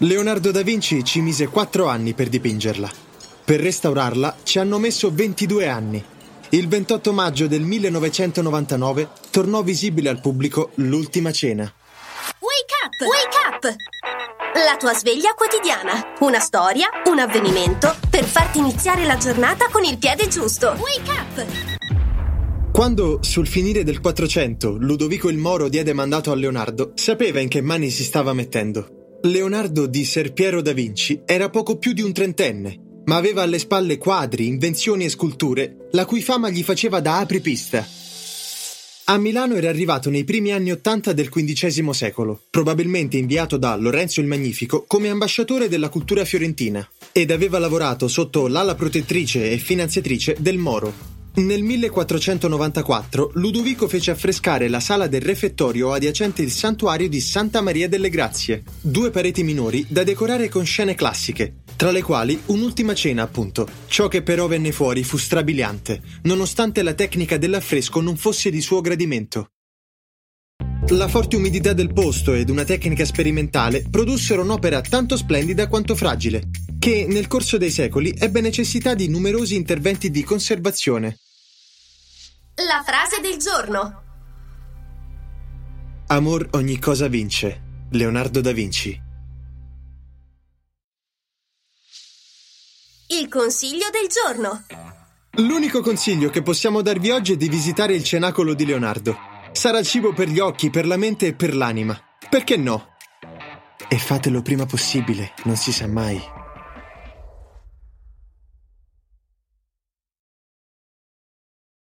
Leonardo da Vinci ci mise 4 anni per dipingerla. Per restaurarla ci hanno messo 22 anni. Il 28 maggio del 1999 tornò visibile al pubblico L'ultima cena. Wake up! Wake up! La tua sveglia quotidiana. Una storia, un avvenimento per farti iniziare la giornata con il piede giusto. Wake up! Quando, sul finire del 400, Ludovico il Moro diede mandato a Leonardo, sapeva in che mani si stava mettendo. Leonardo di Ser Piero da Vinci era poco più di un trentenne, ma aveva alle spalle quadri, invenzioni e sculture, la cui fama gli faceva da apripista. A Milano era arrivato nei primi anni Ottanta del XV secolo, probabilmente inviato da Lorenzo il Magnifico come ambasciatore della cultura fiorentina, ed aveva lavorato sotto l'ala protettrice e finanziatrice del Moro, nel 1494 Ludovico fece affrescare la sala del refettorio adiacente il santuario di Santa Maria delle Grazie, due pareti minori da decorare con scene classiche, tra le quali un'ultima cena appunto. Ciò che però venne fuori fu strabiliante, nonostante la tecnica dell'affresco non fosse di suo gradimento. La forte umidità del posto ed una tecnica sperimentale produssero un'opera tanto splendida quanto fragile, che nel corso dei secoli ebbe necessità di numerosi interventi di conservazione. La frase del giorno. Amor ogni cosa vince. Leonardo da Vinci. Il consiglio del giorno. L'unico consiglio che possiamo darvi oggi è di visitare il cenacolo di Leonardo. Sarà cibo per gli occhi, per la mente e per l'anima. Perché no? E fatelo prima possibile, non si sa mai.